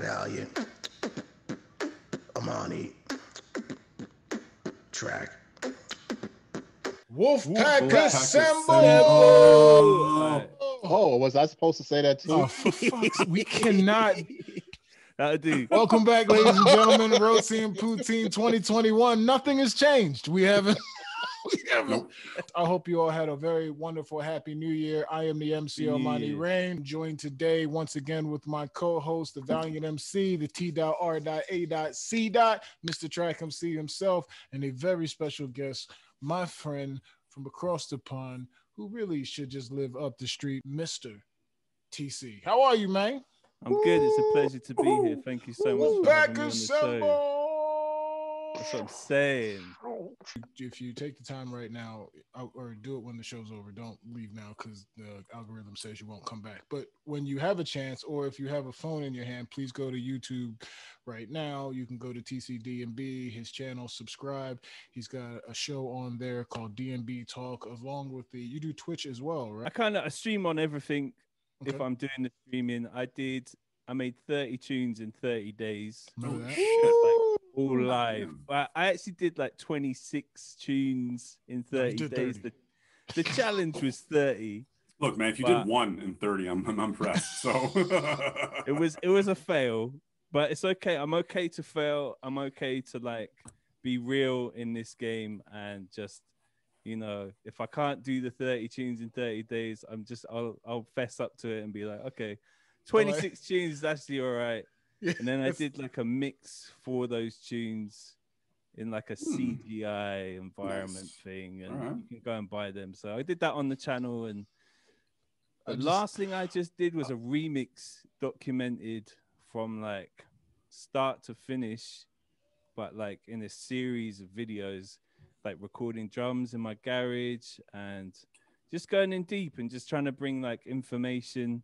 Valiant, Amani, track. Wolfpack Wolfpack assemble. assemble. Oh, was I supposed to say that too? Oh, for we cannot. That'll do. Welcome back, ladies and gentlemen. Roti and Poutine 2021. Nothing has changed. We haven't. We I hope you all had a very wonderful, happy new year. I am the MC Almighty Yeah. Rain, joined today once again with my co-host, the Valiant MC, the T.R.A.C. Mr. Track MC himself, and a very special guest, my friend from across the pond, who really should just live up the street, Mr. TC. How are you, man? I'm good. It's a pleasure to be here. Thank you so much for having Back me on the show. Assemble. That's what I'm saying. If you take the time right now, uh, or do it when the show's over, don't leave now because the algorithm says you won't come back. But when you have a chance, or if you have a phone in your hand, please go to YouTube right now. You can go to TCDNB, his channel, subscribe. He's got a show on there called DNB Talk, along with the. You do Twitch as well, right? I kind of I stream on everything. If I'm doing the streaming, I did. I made 30 tunes in 30 days. Remember that? All live. But I actually did like 26 tunes in 30 did days. 30. The, the challenge was 30. Look, man, if you did one in 30, I'm, I'm impressed. So It was it was a fail, but it's okay. I'm okay to fail. I'm okay to like be real in this game and just you know, if I can't do the 30 tunes in 30 days, I'm just I'll I'll fess up to it and be like, okay, 26 tunes is actually all right. And then I did like a mix for those tunes in like a hmm. CGI environment Nice. thing, and you can go and buy them. So I did that on the channel, and I the just- last thing I just did was a remix documented from like start to finish, but like in a series of videos, like recording drums in my garage and just going in deep and just trying to bring like information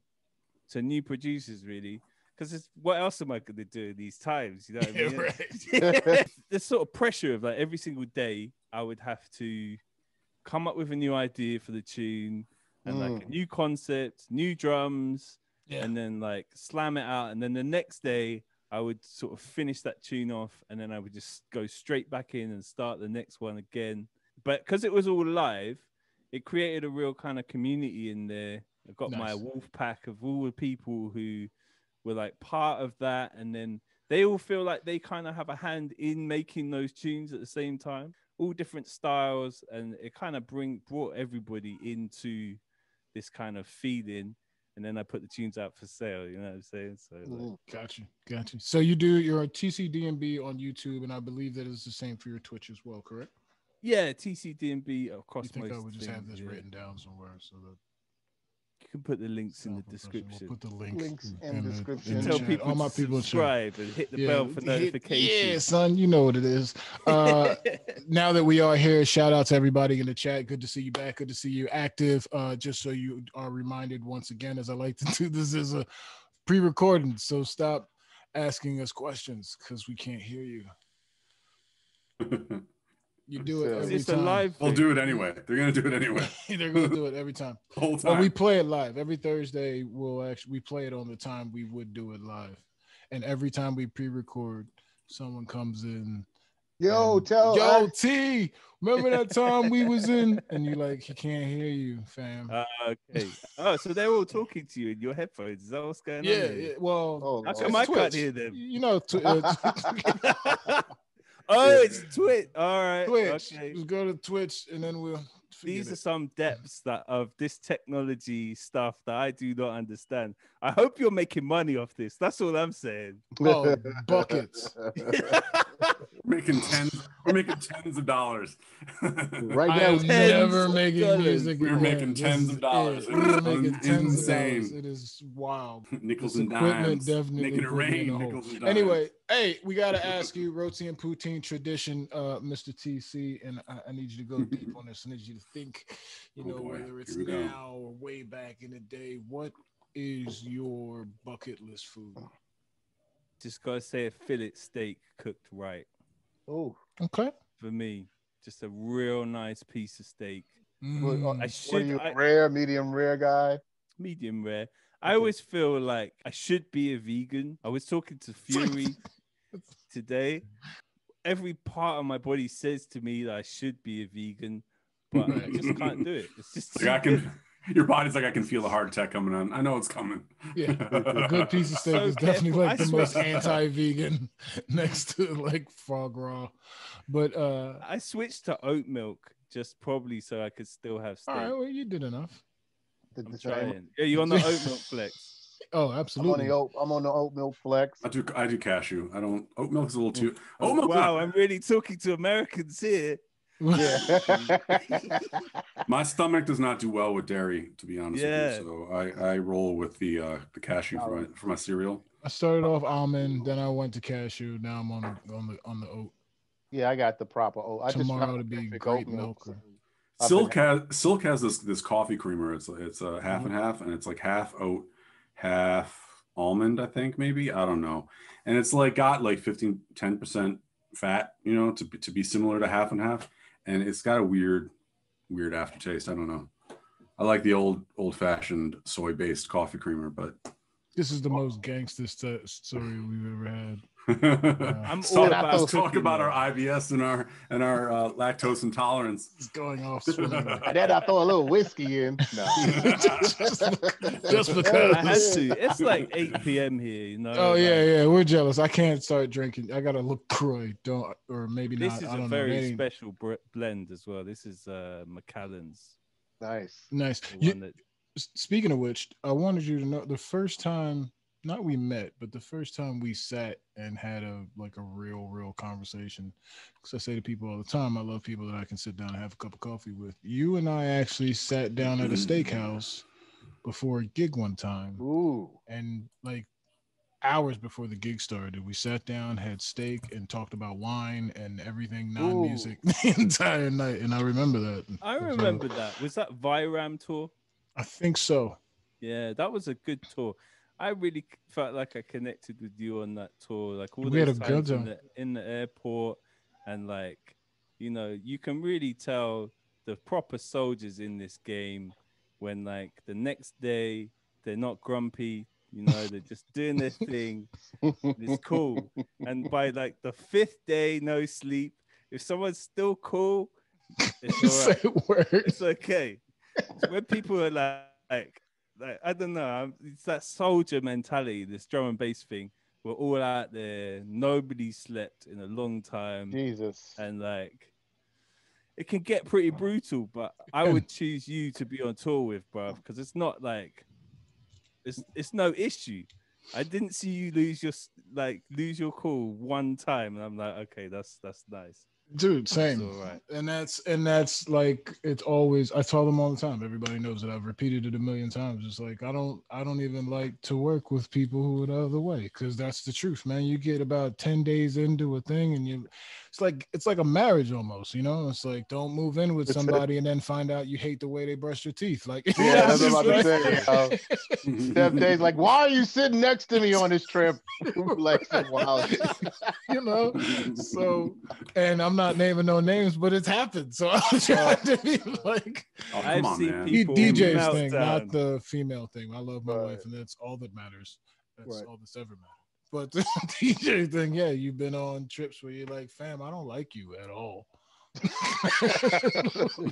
to new producers, really. Because what else am I going to do in these times? You know what I Yeah, mean? right. the sort of pressure of like every single day, I would have to come up with a new idea for the tune and like a mm. new concept, new drums, Yeah. and then like slam it out. And then the next day, I would sort of finish that tune off, and then I would just go straight back in and start the next one again. But because it was all live, it created a real kind of community in there. I got my wolf pack of all the people who were like part of that, and then they all feel like they kind of have a hand in making those tunes at the same time, all different styles, and it kind of bring brought everybody into this kind of feeling. And then I put the tunes out for sale. You know what I'm saying? So like, gotcha Got you, got you. So you do your TCDNB on YouTube, and I believe that is the same for your Twitch as well, correct? yeah, TCDNB You across think I would just have this yeah. written down somewhere so that You can put the links in the description. We'll put the links, Links in the- description. in the Tell chat. people All my people in chat. subscribe and hit the bell for hit- notifications. Yeah, son, you know what it is. Uh, now that we are here, shout out to everybody in the chat. Good to see you back. Good to see you active. Uh, just so you are reminded once again, as I like to do, this is a pre-recording, so stop asking us questions because we can't hear you. You do it. every It's a time. live. They'll do it anyway. They're gonna do it anyway. They're gonna do it every time. The whole But time. we play it live every Thursday. We'll actually we play it on the time we would do it live, and every time we pre-record, someone comes in. Yo, and, tell yo I- T. Remember that time we was in, and you like he can't hear you, fam. Ah, okay. Oh, so they're all talking to you in your headphones. Is that what's going yeah, on? yeah. Well, Oh, How come I Twitch. can't hear them? you know, tw- uh, oh, it's Twitch. All right. Twitch. Okay. Just go to Twitch, and then we'll. These are it. some depths that of this technology stuff that I do not understand. I hope you're making money off this. That's all I'm saying. Oh, buckets. We're making tens. We're making tens of dollars. Right I now, am we- Tens never of making dollars. music. We're making tens of dollars. it. It We're making tens of dollars. insane. It is wild. nickels This and dimes. definitely Making it put me in rain. a. Nickels and dimes. Anyway, hey, we got to ask you, roti and poutine tradition, uh, Mr. TC, and I, I need you to go deep on this. I need you to think, you Oh, know, boy. whether it's Here we go. now or way back in the day. What is your bucket list food? Just gotta say a fillet steak cooked right oh, Okay. for me. Just a real nice piece of steak. Mm, I what are you, I, rare, medium rare guy? medium rare. I always feel like I should be a vegan. I was talking to Fury today. Every part of my body says to me that I should be a vegan, but I just can't do it. It's just Like I too can, your body's like I can feel a heart attack coming on. I know it's coming. Yeah, a good piece of steak So is definitely careful. like I the swear- most anti-vegan next to like frog raw. But uh I switched to oat milk just probably so I could still have steak. all right, well, you did enough. The- I'm the- trying. Yeah, you on the oat milk flex? Oh, I'm on absolutely. the. I'm on the oat milk flex. I do. I do cashew. I don't. Oat milk is a little too. Mm. Oat milk. wow, I'm really talking to Americans here. Yeah. My stomach does not do well with dairy, to be honest Yeah. with you. So I, I roll with the uh, the cashew for my, for my cereal. I started off almond, then I went to cashew. Now I'm on the on the on the oat. yeah, I got the proper oat. I Tomorrow found to be perfect grape oat milk. milk. Silk has Silk has this this coffee creamer. It's it's a half mm-hmm. and half, and it's like half oat, half almond. I think maybe I don't know, and it's like got like 15 10 percent fat. You know, to be, to be similar to half and half, and it's got a weird weird aftertaste. I don't know. I like the old old fashioned soy based coffee creamer, but This is the most gangster st- story we've ever had. I'm Let's all about let's talk cooking, about though. our IBS and our and our uh, lactose intolerance. It's going off swimmingly. And then I throw a little whiskey in. No. Just because. I had to. It's like 8 p.m. here, you know. Oh like, yeah, yeah, we're jealous. I can't start drinking. I gotta look Croy. Don't or maybe This not. This is I a don't very know. Special br- blend as well. This is uh Macallan's. nice. Nice. You- one that- speaking of which, I wanted you to know the first time, not we met, but the first time we sat and had a like a real, real conversation. Because I say to people all the time, I love people that I can sit down and have a cup of coffee with. You and I actually sat down at a steakhouse before a gig one time, Ooh. and like hours before the gig started, we sat down, had steak, and talked about wine and everything non-music the entire night. And I remember that. I So, remember that. Was that Viram tour? I think so. Yeah, that was a good tour. I really felt like I connected with you on that tour. Like all We had those a good times in time. the, in the airport, and like, you know, you can really tell the proper soldiers in this game when like the next day they're not grumpy. You know, they're just doing their thing. It's cool. And by like the fifth day, no sleep. If someone's still cool, it's all right it's okay. So when people are like, like, like, I don't know, it's that soldier mentality, this drum and bass thing. We're all out there. Nobody slept in a long time, Jesus. and like, it can get pretty brutal. But I would choose you to be on tour with, bruv, because it's not like, it's it's no issue. I didn't see you lose your like lose your cool one time, and I'm like, okay, that's that's nice. Dude It's same all right. and that's and that's like it's always i tell them all the time everybody knows that i've repeated it a million times it's like i don't i don't even like to work with people who are the other way because that's the truth man you get about 10 days into a thing and you it's like it's like a marriage almost you know it's like don't move in with somebody and then find out you hate the way they brush your teeth like Yeah, that's what I'm about just to like- say. Steph Day's like, why are you sitting next to me on this trip? like, wow. you know so and i'm not naming no names but it's happened so i'm trying to be like Oh, I've on, seen man. People DJ's thing, meltdown. not the female thing. I love my Right. wife, and that's all that matters. That's Right. all that's ever matters. But the DJ thing, yeah, you've been on trips where you're like, fam, I don't like you at all.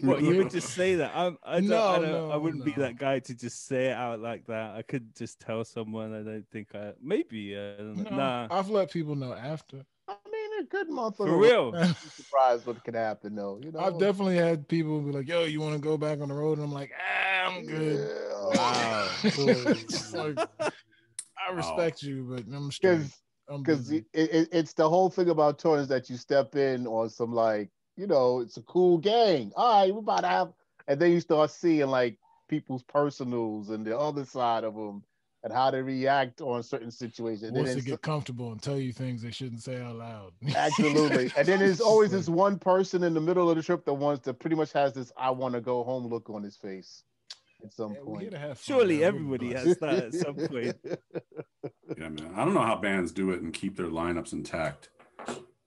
What you would just say that? I'm, I don't, No, I, don't, no, I wouldn't be that guy to just say it out like that. I could just tell someone. I don't think I maybe. Uh, I don't know. No, nah, I've let people know after. I mean, a good month for real. Surprised what could happen, though. You know, I've definitely had people be like, "Yo, you want to go back on the road?" And I'm like, ah, "I'm good." Yeah. Wow. Like, I respect you, but I'm straight. Because because it, it, it's the whole thing about touring is that you step in on some like you know it's a cool gang. All right, we're about to have, and then you start seeing like people's personals and the other side of them and how they react on certain situations. And then Once they get comfortable and tell you things they shouldn't say out loud. Absolutely. And then there's always this one person in the middle of the trip that wants to pretty much has this I want to go home look on his face at some yeah, point. fun, Surely man. Everybody has that at some point. Yeah, man. I don't know how bands do it and keep their lineups intact.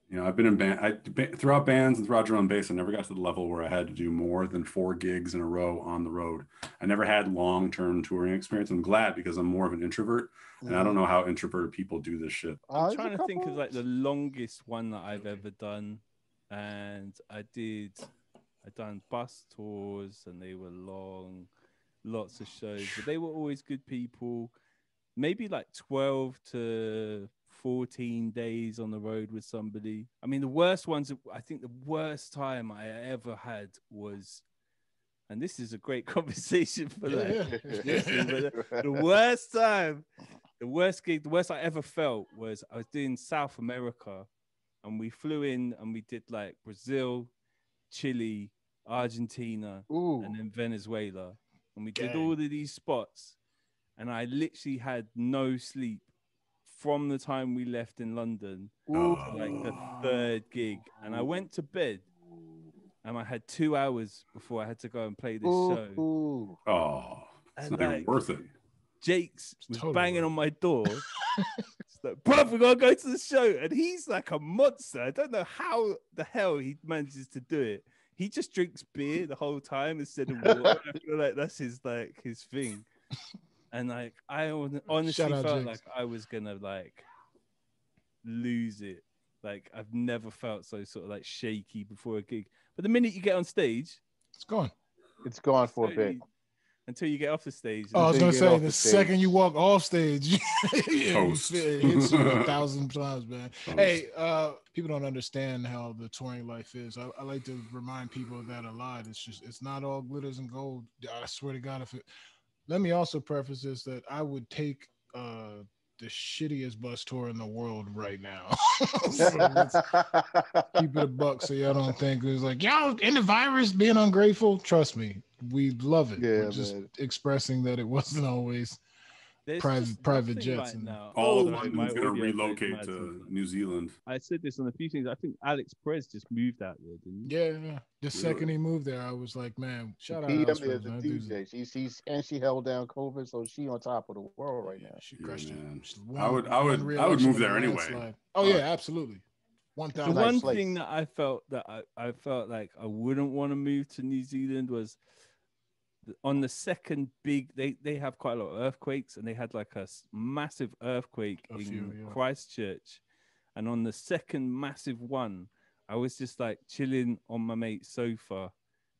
You know, I've been in band I ba- throughout bands and throughout drum and bass. I never got to the level where I had to do more than four gigs in a row on the road. I never had long term touring experience. I'm glad because I'm more of an introvert, and I don't know how introverted people do this shit. I'm trying to think of like the longest one that I've ever done, and I did. I done bus tours, and they were long, lots of shows, but they were always good people. Maybe like twelve to fourteen days on the road with somebody. I mean, the worst ones. I think the worst time I ever had was, and this is a great conversation for that. Yeah, the worst time, the worst gig, the worst I ever felt was I was doing South America, and we flew in and we did like Brazil, Chile, Argentina, Ooh. and then Venezuela, and we did all of these spots, and I literally had no sleep from the time we left in London Ooh. to like the third gig, and I went to bed. And I had two hours before I had to go and play this Ooh. show. Oh, it's And not even like, worth it. Jake's was totally banging worth on my door. It's like, bruv, we gotta go to the show. And he's like a monster. I don't know how the hell he manages to do it. He just drinks beer the whole time instead of water. I feel like that's his like his thing. And like I honestly felt Jakes. like I was gonna like lose it. Like I've never felt so sort of like shaky before a gig. But the minute you get on stage, It's gone. It's gone for a bit. until you get off the stage. Oh, I was gonna say the the stage. second you walk off stage, you Toast. it hits you a thousand times, man. Toast. Hey, uh, people don't understand how the touring life is. I, I like to remind people of that a lot. It's just it's not all glitters and gold. I swear to God, if it let me also preface this that I would take uh the shittiest bus tour in the world right now. So keep it a buck so y'all don't think it's like y'all in the virus being ungrateful. Trust me, we love it. Yeah, We're just expressing that it wasn't always There's private- private jets right now. All of Sorry, London's my going to relocate to. New Zealand. I said this on a few things. I think Alix Perez just moved out there, didn't he? yeah. yeah. The second he moved there, I was like, man, shout out. PM Alix is Perez, a man. DJ. She's she's and she held down COVID, so she on top of the world right now. she crushed man. it. Just I would- I would- I would move there anyway. landslide. Oh Uh, yeah, absolutely. One The a nice one place. thing that I felt that I, I felt like I wouldn't want to move to New Zealand was th- on the second big they they have quite a lot of earthquakes and they had like a massive earthquake A in few, yeah. Christchurch and on the second massive one I was just like chilling on my mate's sofa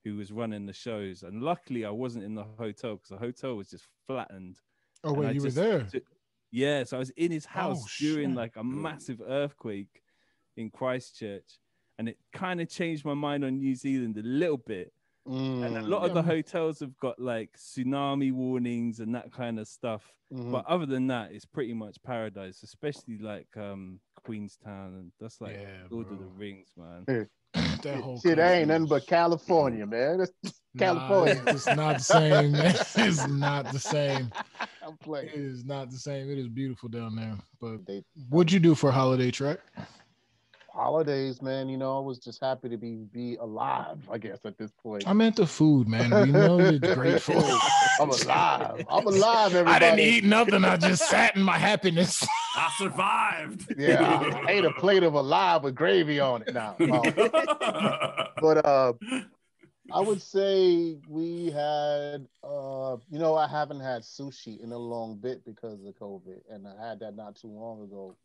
who was running the shows and luckily I wasn't in the hotel because the hotel was just flattened Oh wait, you were there. took- yeah, so I was in his oh, house Oh, during shit. like a massive earthquake in Christchurch, and it kind of changed my mind on New Zealand a little bit. And a Mm, lot of the hotels have got like tsunami warnings and that kind of stuff. mhm. But other than that, it's pretty much paradise, especially like um Queenstown, and that's like Yeah, Lord of the. Rings, man. that whole shit country ain't nothing but California, man. That's Nah, California. it's not the same. Man. It's not the same. I'm playing. is not the same. It is beautiful down there. But They what'd you do for holiday track? Holidays, man. You know, I was just happy to be be alive. I guess at this point. I meant the food, man. We know you're grateful. I'm alive. I'm alive. Everybody. I didn't eat nothing. I just sat in my happiness. I survived. Yeah, I ate a plate of alive with gravy on it. Now, but uh, I would say we had, uh, you know, I haven't had sushi in a long bit because of COVID, and I had that not too long ago,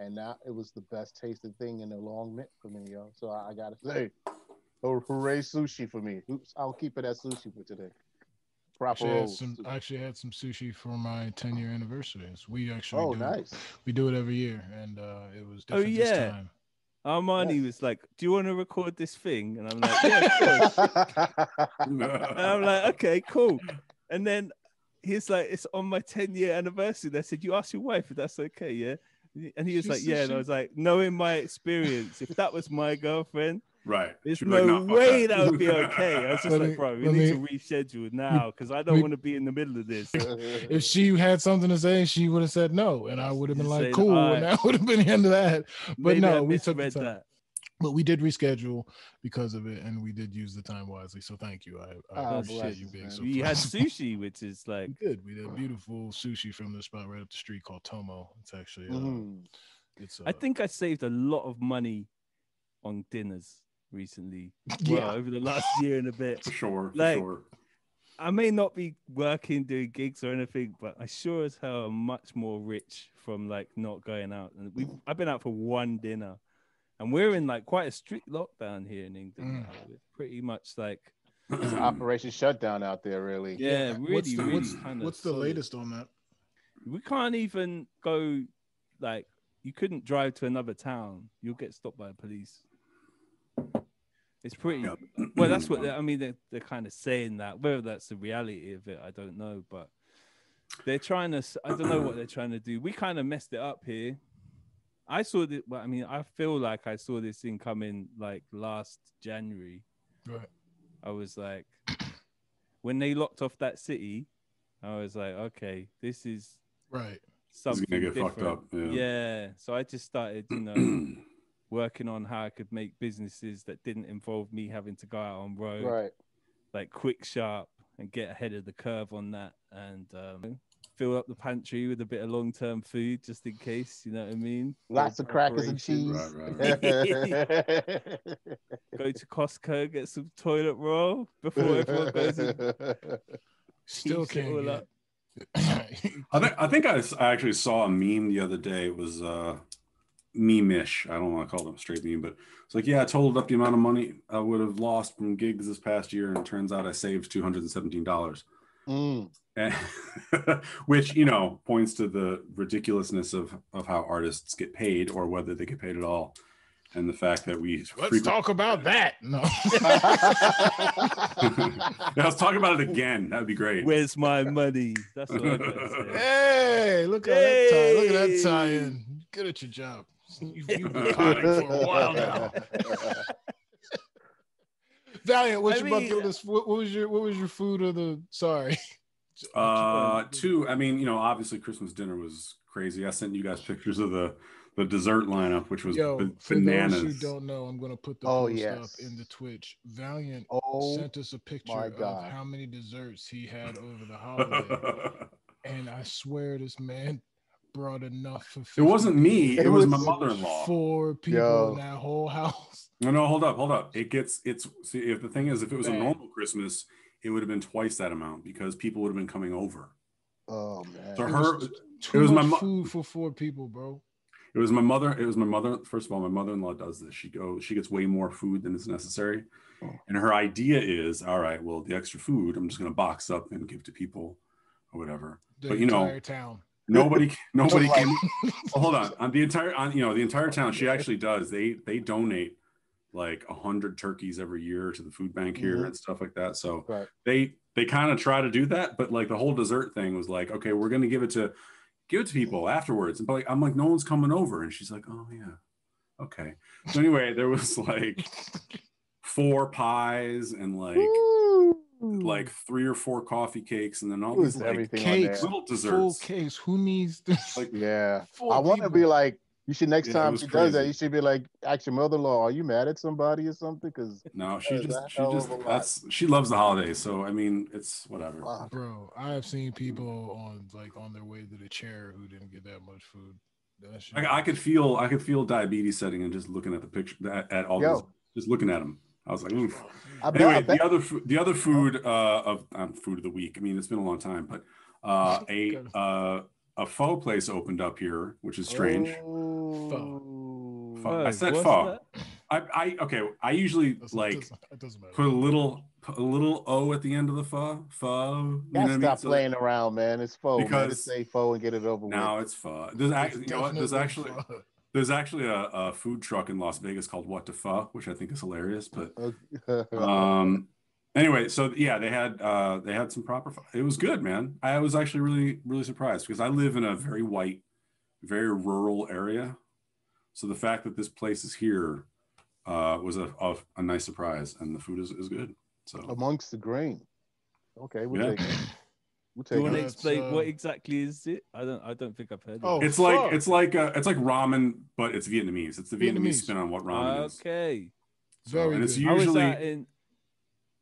and now it was the best tasting thing in a long bit for me, yo. So I, I gotta say, oh, hooray, sushi for me. Oops, I'll keep it as sushi for today. Proper Actually, I had old some, sushi. I actually had some sushi for my 10 year anniversary. We actually Oh, do nice. we do it every year, and uh, it was Oh, yeah. this time. Armani Yes. was like, "Do you want to record this thing?" And I'm like, "Yeah, of course." And I'm like, okay, cool. And then he's like, it's on my 10 year anniversary. And I said, you ask your wife if that's okay, yeah? And he was She like, said yeah. And I was like, knowing my experience, if that was my girlfriend, right. there's She'd be like, no "Nah, way that would be okay. I was just Let like, bro, we need me- to reschedule now because I don't we- want to be in the middle of this. If she had something to say, she would have said no, and I would have been You like, cool, "Alright." and that would have been the end of that. But Maybe I no, we took the misread time. that. But we did reschedule because of it, and we did use the time wisely. So thank you. I, I Ah, appreciate you blessings, being man. so. We had sushi, which is like, good. We did. We did beautiful sushi from the spot right up the street called Tomo. It's actually, uh, Mhm. it's. Uh, I think I saved a lot of money on dinners recently. Yeah. Well, over the last year and a bit. For sure. For Like- sure. I may not be working doing gigs or anything, but I sure as hell am much more rich from like not going out. And we I've been out for one dinner, and we're in like quite a strict lockdown here in England. Mm. now. It's pretty much like It's Operation Shutdown out there, really. yeah, really, what's the, really what's, what's the latest on that? We can't even go like you couldn't drive to another town. You'll get stopped by the police. It's pretty. Yep. Well, that's what I mean. They're, they're kind of saying that. Whether that's the reality of it, I don't know. But they're trying to. I don't know what they're trying to do. We kind of messed it up here. I saw this. Well, I mean, I feel like I saw this thing coming like last January. Right. I was like, when they locked off that city, I was like, okay, this is Right. Something gonna get different. fucked up. Yeah. Yeah. So I just started, you know, working on how I could make businesses that didn't involve me having to go out on road, Right. like quick, sharp, and get ahead of the curve on that, and um, fill up the pantry with a bit of long-term food just in case. You know what I mean? Lots of crackers and cheese. Right, right, right. Go to Costco, get some toilet roll before everyone goes in. Still Keeps it can't all get. up. I think I think I, s- I actually saw a meme the other day. It was uh meme-ish. I don't want to call them straight meme, but it's like, yeah, I totaled up the amount of money I would have lost from gigs this past year, and it turns out I saved two hundred and seventeen dollars. Mm. which you know points to the ridiculousness of of how artists get paid or whether they get paid at all and the fact that we Let's frequent- talk about that. No. Yeah, let's talk about it again that'd be great Where's my money? That's what I say. hey, look at that tie. Look at that tie-in. Good at your job. You've, you've been for a while now. Valiant, what's I your mean- bucket list? What, what was your what was your food of the sorry? uh two i mean you know obviously christmas dinner was crazy i sent you guys pictures of the the dessert lineup which was Yo, ba- for bananas those who don't know, I'm gonna put the Oh, post yes. up in the Twitch. Valiant oh, sent us a picture of how many desserts he had over the holiday. and I swear this man brought enough for it wasn't me it, It was, was- my mother-in-law Four people Yo. in that whole house. No, no, hold up, hold up. It gets it's see if the thing is if it was a normal Christmas, it would have been twice that amount because people would have been coming over. oh man. So It her was it too was my much mo- food for four people, bro. It was my mother, it was my mother. First of all, my mother-in-law does this. She goes, she gets way more food than is necessary. Oh. And her idea is, all right, well, the extra food, I'm just gonna box up and give to people or whatever. The But, you know, town. Nobody nobody can well, hold on. On the entire on you know, the entire town, she actually does. They they donate like a hundred turkeys every year to the food bank here Mhm. and stuff like that. So Right. they they kind of try to do that, but like the whole dessert thing was like, okay, we're gonna give it to give it to people afterwards. And but like, I'm like, no one's coming over, and she's like, oh yeah, okay. So anyway, there was like four pies and like Woo. Like three or four coffee cakes, and then all these like everything on cakes. there. little Full desserts. Who needs this? Like Yeah. I want to be like, you should next Yeah, time was she does that, crazy. you should be like, ask your mother-in-law, are you mad at somebody or something? Because No, she just she just of a lot. that's she loves the holidays. So I mean, it's whatever. wow. Bro, I have seen people on like on their way to the chair who didn't get that much food. That I, I could feel I could feel diabetes setting and just looking at the picture at, at all Yo. those, just looking at them. I was like, Oof. I bet, anyway, bet the other fu- the other food uh, of um, food of the week. I mean, it's been a long time, but uh, a uh, a faux place opened up here, which is strange. Oh. Pho. I said faux. that? I, I okay. I usually doesn't- like doesn't- it doesn't put a little put a little o at the end of the pho. Pho. You know Gotta what I mean? stop So- playing around, man. It's faux, man. Because- Just say faux and get it over with Now it's pho. There's It's actually, you know what? There's actually pho. There's actually a, a food truck in Las Vegas called What the Pho, which I think is hilarious. But um, anyway, so yeah, they had uh, they had some proper. It was good, man. I was actually really really surprised because I live in a very white, very rural area. So the fact that this place is here uh, was a, a a nice surprise, and the food is, is good. So Amongst the grain. Okay, we'll Yeah. take it. We'll Do you take want to it. That's, explain what uh, exactly is it? I don't. I don't think I've heard. Oh, it. it's like it's like uh, it's like ramen, but it's Vietnamese. It's the Vietnamese, Vietnamese. spin on what ramen is. okay. So, Very and it's good. Usually in?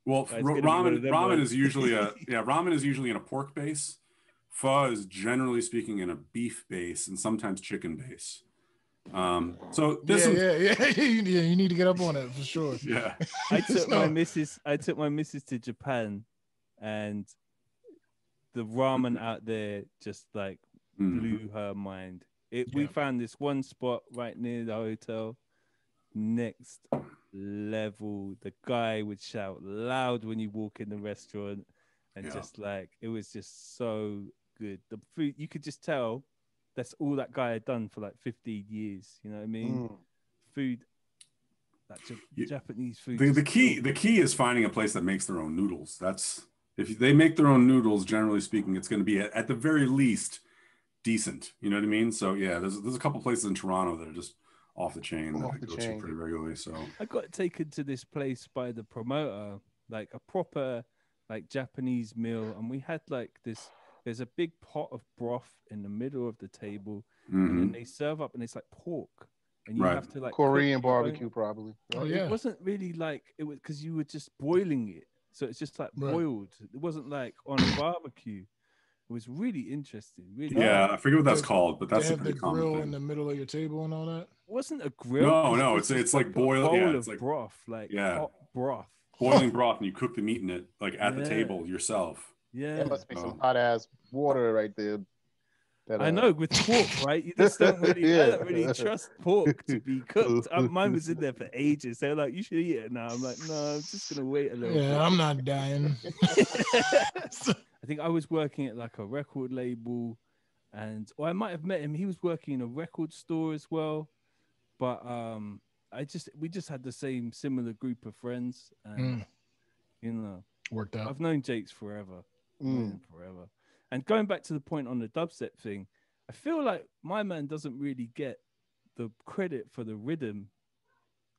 Well, It's r- gonna be one ramen ramen ones. is usually a yeah ramen is usually in a pork base. Pho is generally speaking in a beef base and sometimes chicken base. Um, so this yeah, is yeah, yeah, yeah. You need to get up on it for sure. yeah. I took my No. missus. I took my missus to Japan, and the ramen out there just like Mhm. blew her mind. It. We found this one spot right near the hotel. Next level, the guy would shout loud when you walk in the restaurant, and Yeah. just like it was just so good. The food, you could just tell that's all that guy had done for like 15 years. You know what I mean? Mm. Food. That Japanese food. The, the key the key is finding a place that makes their own noodles. That's if they make their own noodles, generally speaking, it's going to be at, at the very least decent. You know what I mean? So yeah, there's there's a couple places in Toronto that are just off the chain that Off I the go chain. to pretty regularly. So I got taken to this place by the promoter, like a proper like Japanese meal, and we had like this. There's a big pot of broth in the middle of the table, and mhm. then they serve up, and it's like pork, and you Right. have to like Korean barbecue, probably. Oh, yeah. It wasn't really like it was because you were just boiling it, so it's just like Right. boiled. It wasn't like on a barbecue. It was really interesting. Really, yeah, I forget what that's called, but that's a have the pretty common grill thing. in the middle of your table and all that. It wasn't a grill. No, no, was it's- it's like a boiled- yeah, it's like- broth, like Yeah. hot broth. boiling broth and you cook the meat in it like at the table yourself. Yeah, That must be Oh. some hot ass water right there. That, I uh, know with pork, right? You just don't really, I don't really trust pork to be cooked. Uh, Mine was in there for ages. They're like, "You should eat it now." I'm like, "No, I'm just gonna wait a little." Yeah, I'm not dying. I think I was working at like a record label, and or I might have met him. He was working in a record store as well, but um, I just we just had the same similar group of friends, and Mm, you know, worked out. I've known Jake's forever. mm, forever. And going back to the point on the dubstep thing, I feel like my man doesn't really get the credit for the rhythm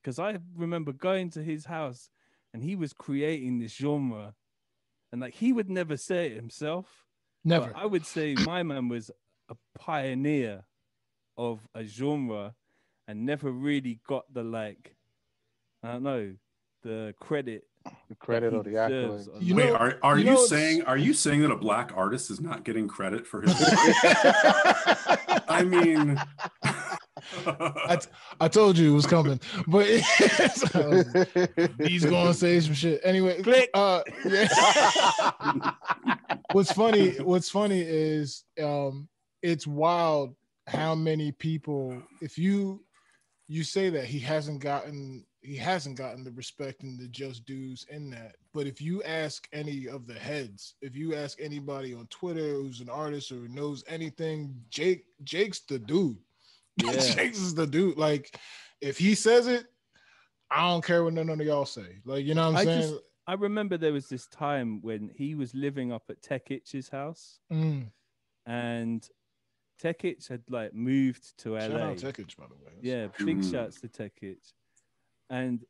because I remember going to his house and he was creating this genre, and like he would never say it himself. Never. I would say my man was a pioneer of a genre and never really got the like, I don't know, the credit. The credit or the deserves accolades. You. Wait, know- are, are you you, know, saying are you saying that a black artist is not getting credit for his I mean I, I told you it was coming, but he's gonna say some shit anyway. Click. Uh, yeah. what's funny? What's funny is um, it's wild how many people. If you you say that he hasn't gotten he hasn't gotten the respect and the just dues in that, but if you ask any of the heads, if you ask anybody on Twitter who's an artist or knows anything, Jake Jake's the dude. Yeah. Jake's is the dude. Like, if he says it, I don't care what none of y'all say. Like, you know what I'm I saying? just- I remember there was this time when he was living up at Tech Itch's house, Mm. and Tech Itch had like moved to Shout LA. out Tech Itch, by the way. Yeah, big shouts to Tech Itch. And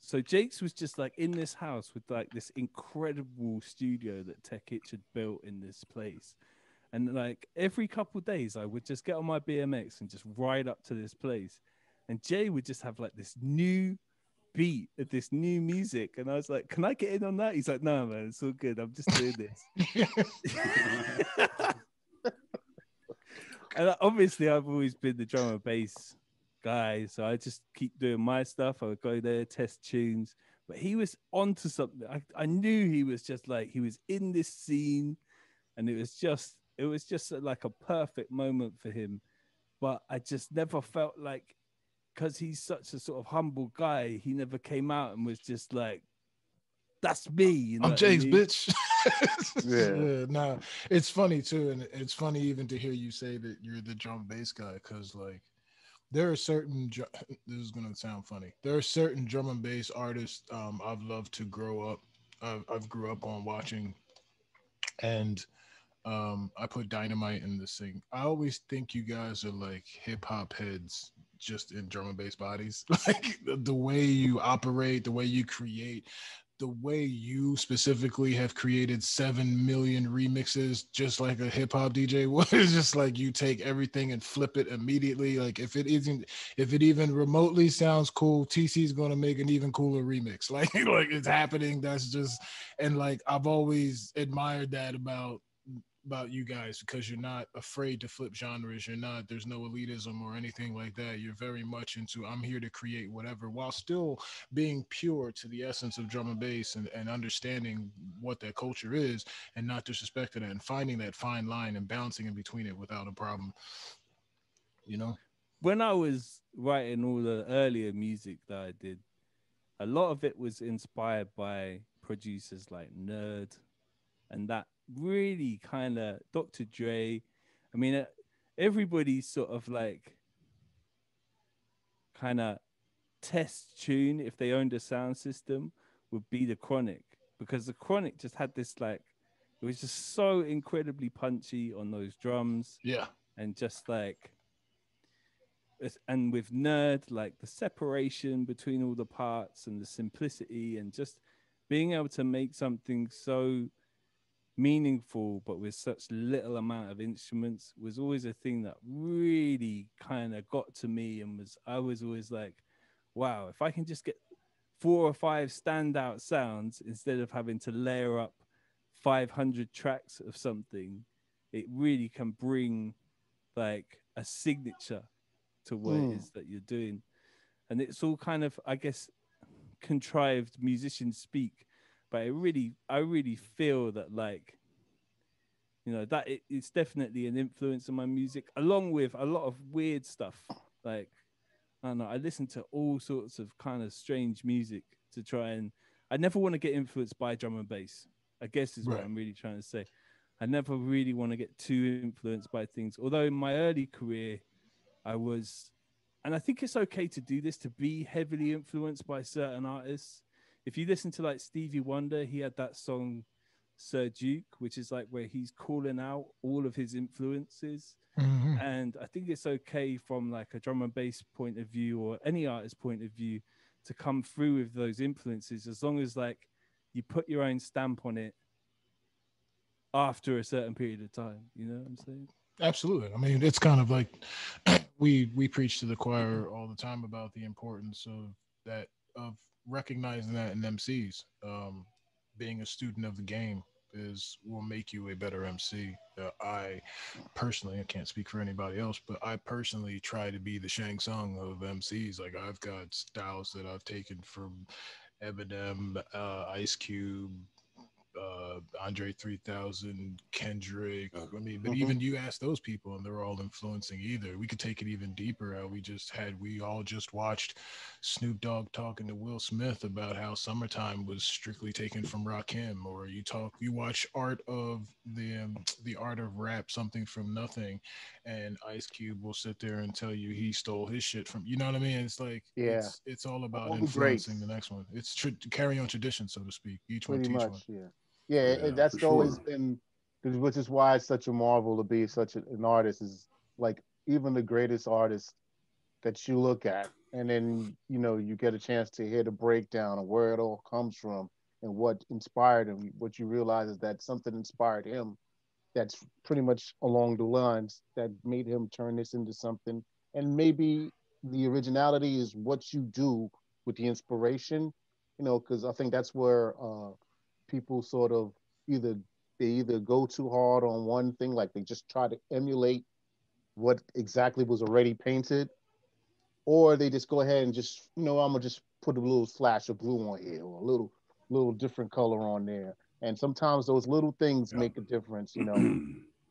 so Jake's was just like in this house with like this incredible studio that Tech Itch had built in this place. And like every couple days, I would just get on my BMX and just ride up to this place. And Jay would just have like this new beat of this new music. And I was like, Can I get in on that? He's like, No, man, it's all good. I'm just doing this. and obviously I've always been the drum and bass guy, so I just keep doing my stuff. I would go there, test tunes, but he was onto something. I, I knew he was just like he was in this scene, and it was just it was just uh, like a perfect moment for him. But I just never felt like because he's such a sort of humble guy, he never came out and was just like, "That's me." You know I'm James, I mean? bitch. Yeah. yeah. Nah, it's funny too, and it's funny even to hear you say that you're the drum bass guy, because like there are certain. This is gonna sound funny. There are certain drum and bass artists um, I've loved to grow up. I've, I've grew up on watching, and um, I put dynamite in this thing. I always think you guys are like hip hop heads, just in drum and bass bodies. Like the, the way you operate, the way you create, the way you specifically have created seven million remixes, just like a hip hop DJ. It's just like you take everything and flip it immediately. Like if it isn't, if it even remotely sounds cool, TC's gonna make an even cooler remix. Like like it's happening. That's just and like I've always admired that about about you guys because you're not afraid to flip genres. You're not, there's no elitism or anything like that. You're very much into, I'm here to create whatever while still being pure to the essence of drum and bass and, and understanding what that culture is and not disrespecting it and finding that fine line and bouncing in between it without a problem. You know? When I was writing all the earlier music that I did, a lot of it was inspired by producers like Nerd and that really kind of Dr. Dre. I mean, uh, everybody's sort of like kind of test tune if they owned a sound system would be the Chronic because the Chronic just had this like it was just so incredibly punchy on those drums Yeah. and just like and with nerd like the separation between all the parts and the simplicity and just being able to make something so meaningful but with such little amount of instruments was always a thing that really kind of got to me and was I was always like wow if I can just get four or five standout sounds instead of having to layer up 500 tracks of something it really can bring like a signature to what Mm. it is that you're doing and it's all kind of i guess contrived musicians speak but it really i really feel that like you know that it, it's definitely an influence on my music along with a lot of weird stuff like i don't know i listen to all sorts of kind of strange music to try and i never want to get influenced by drum and bass i guess is what Right. i'm really trying to say i never really want to get too influenced by things although in my early career i was and i think it's okay to do this to be heavily influenced by certain artists if you listen to like stevie wonder he had that song sir duke which is like where he's calling out all of his influences Mhm. and I think it's okay from like a drum and bass point of view or any artist point of view to come through with those influences as long as like you put your own stamp on it after a certain period of time. You know what I'm saying? Absolutely. I mean, it's kind of like we we preach to the choir all the time about the importance of that of recognizing that in MCs. Um, being a student of the game is will make you a better MC. Uh, I personally, I can't speak for anybody else, but I personally try to be the Shang Tsung of MCs. Like I've got styles that I've taken from Eminem, uh, Ice Cube, uh, Andre 3000, Kendrick. I mean, but Mhm. even you ask those people and they're all influencing either. We could take it even deeper. How we just had, we all just watched Snoop Dogg talking to Will Smith about how summertime was strictly taken from Rakim, or you talk, you watch art of the, um, the art of rap, something from nothing. And Ice Cube will sit there and tell you he stole his shit from, you know what I mean? It's like, Yeah. it's, it's all about the influencing greats. the next one. It's tr- carry on tradition, so to speak. Each one teach much one. yeah yeah, Yeah, that's always sure. been which is why it's such a marvel to be such an artist is like even the greatest artist that you look at and then you know you get a chance to hear the breakdown of where it all comes from and what inspired him what you realize is that something inspired him that's pretty much along the lines that made him turn this into something and maybe the originality is what you do with the inspiration you know because i think that's where uh people sort of either they either go too hard on one thing like they just try to emulate what exactly was already painted or they just go ahead and just you know i'm gonna just put a little flash of blue on here or a little little different color on there and sometimes those little things Yeah. make a difference you know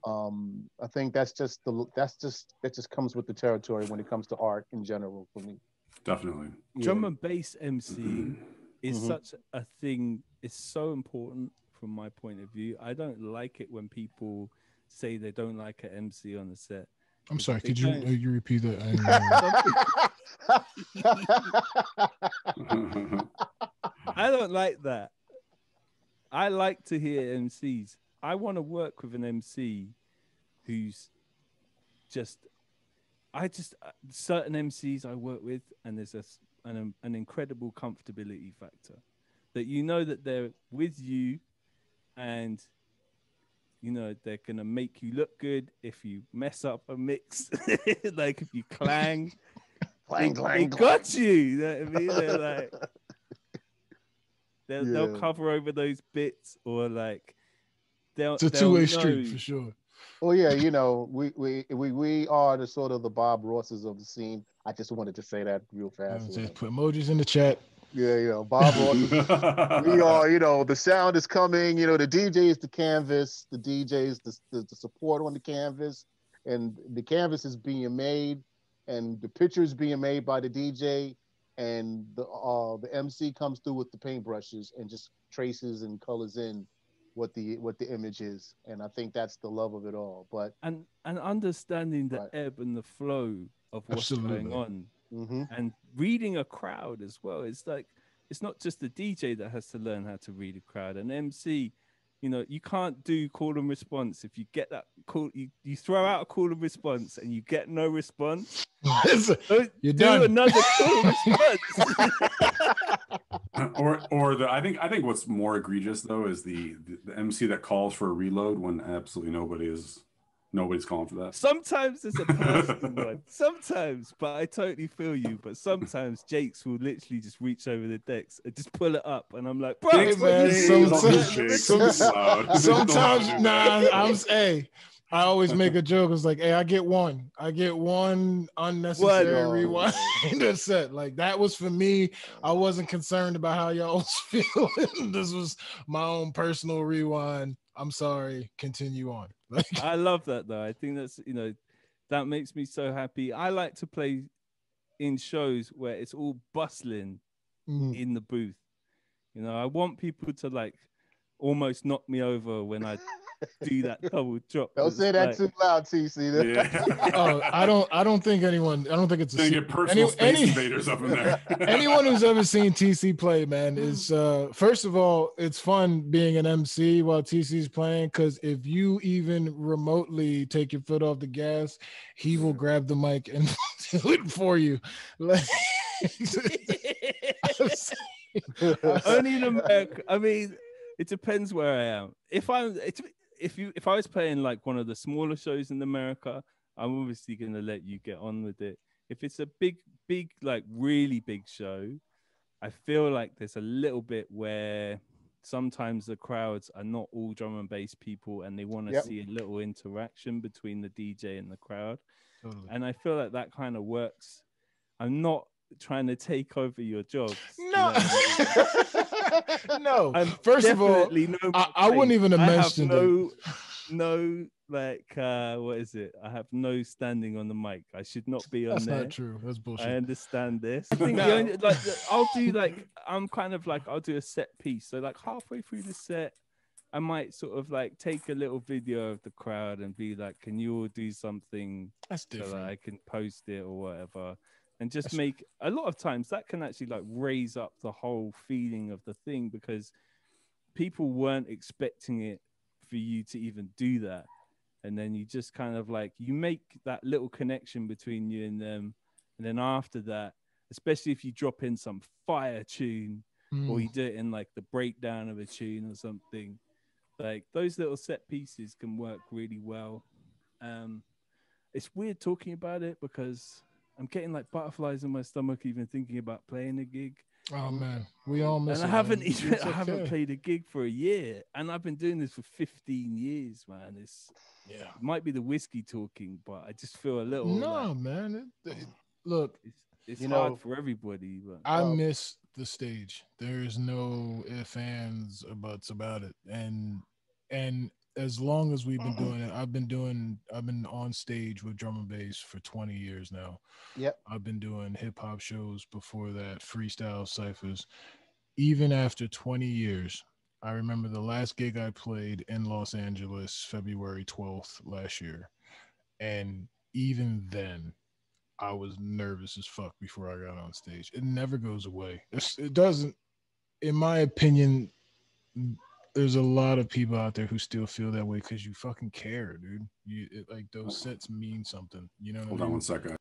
um i think that's just the that's just that just comes with the territory when it comes to art in general for me Definitely. Drum Yeah. and bass MC is Mhm. such a thing. It's so important from my point of view. I don't like it when people say they don't like an MC on the set. I'm sorry. Could you uh, you repeat that? I didn't hear you. I don't like that. I like to hear MCs. I want to work with an MC who's just, I just, uh, certain MCs I work with, and there's a, an, um, an incredible comfortability factor that you know that they're with you and you know they're gonna make you look good if you mess up a mix like if you clang clang, they, clang, they clang. got you. You know what I mean? They're like, they'll, they'll cover over those bits, or like, they'll It's a they'll two way know- street for sure. Well, yeah, you know, we we we we are the sort of the Bob Rosses of the scene. I just wanted to say that real fast. would say put emojis in the chat. Yeah, you know, Bob Rosses. we are, you know, the sound is coming. You know, the DJ is the canvas, the DJ is the, the, the support on the canvas, and the canvas is being made, and the picture is being made by the DJ, and the uh, the MC comes through with the paintbrushes and just traces and colors in what the what the image is, and I think that's the love of it all. But and and understanding the Right. ebb and the flow of what's going on mhm. and reading a crowd as well it's like it's not just the dj that has to learn how to read a crowd an mc you know you can't do call and response if you get that call you, you throw out a call and response and you get no response You're do done. another call and response or or the I think I think what's more egregious though is the, the the MC that calls for a reload when absolutely nobody is nobody's calling for that. sometimes it's a personal one sometimes but i totally feel you but sometimes jakes will literally just reach over the decks and just pull it up and i'm like bro Hey, man, you some- doing?" some- some- some, Sometimes, nah, I'm hey. I always make a joke. It's like, hey, I get one. I get one unnecessary One. rewind a set. Like that was for me. I wasn't concerned about how y'all was feeling. this was my own personal rewind. I'm sorry. Continue on. Like, I love that though. I think that's you know that makes me so happy. I like to play in shows where it's all bustling mm, in the booth. You know, I want people to like almost knock me over when I do that double drop. don't say that like- too loud, TC. Yeah. oh, I don't. I don't think anyone. I don't think it's a Gonna get personal any- space any- invaders up in there. anyone who's ever seen TC play, man, is uh first of all, it's fun being an MC while TC's playing because if you even remotely take your foot off the gas, he will grab the mic and do it for you. Like, Only in America. I mean, it depends where I am. If I'm, if you, if I was playing like one of the smaller shows in America, I'm obviously gonna let you get on with it. If it's a big, big, like really big show, I feel like there's a little bit where sometimes the crowds are not all drum and bass people, and they want to Yep. see a little interaction between the DJ and the crowd Totally. and I feel like that kind of works. I'm not trying to take over your job. No, no. I'm First of all, no I- I wouldn't even have I mentioned it. no, no, like uh, what is it? I have no standing on the mic. I should not be on that's there. That's not true. That's bullshit. I understand this. I think No. the only, like the- I'll do like I'm kind of like I'll do a set piece. So like halfway through the set, I might sort of like take a little video of the crowd and be like, "Can you all do something That's so that different. I can post it or whatever. And just make a lot of times that can actually like raise up the whole feeling of the thing because people weren't expecting it for you to even do that. And then you just kind of like you make that little connection between you and them. And then after that, especially if you drop in some fire tune or Mm. you do it in like the breakdown of a tune or something like those little set pieces can work really well um it's weird talking about it because i'm getting like butterflies in my stomach even thinking about playing a gig Oh man, we all miss. and i haven't man. even It's i haven't okay. played a gig for a year and i've been doing this for 15 years man it's Yeah. it might be the whiskey talking but i just feel a little No, like, man. It, it- look, it's, it's You hard know- for everybody but I Um, miss the stage. There is no ifs, ands, or buts about it. And and as long as we've been doing it, I've been doing I've been on stage with drum and bass for 20 years now. Yep. I've been doing hip hop shows before that, freestyle ciphers. Even after 20 years, I remember the last gig I played in Los Angeles, February 12th last year. And even then, I was nervous as fuck before I got on stage. It never goes away. It's, it doesn't, in my opinion. There's a lot of people out there who still feel that way because you fucking care, dude. You it, like those sets mean something. You know what Hold I on one second.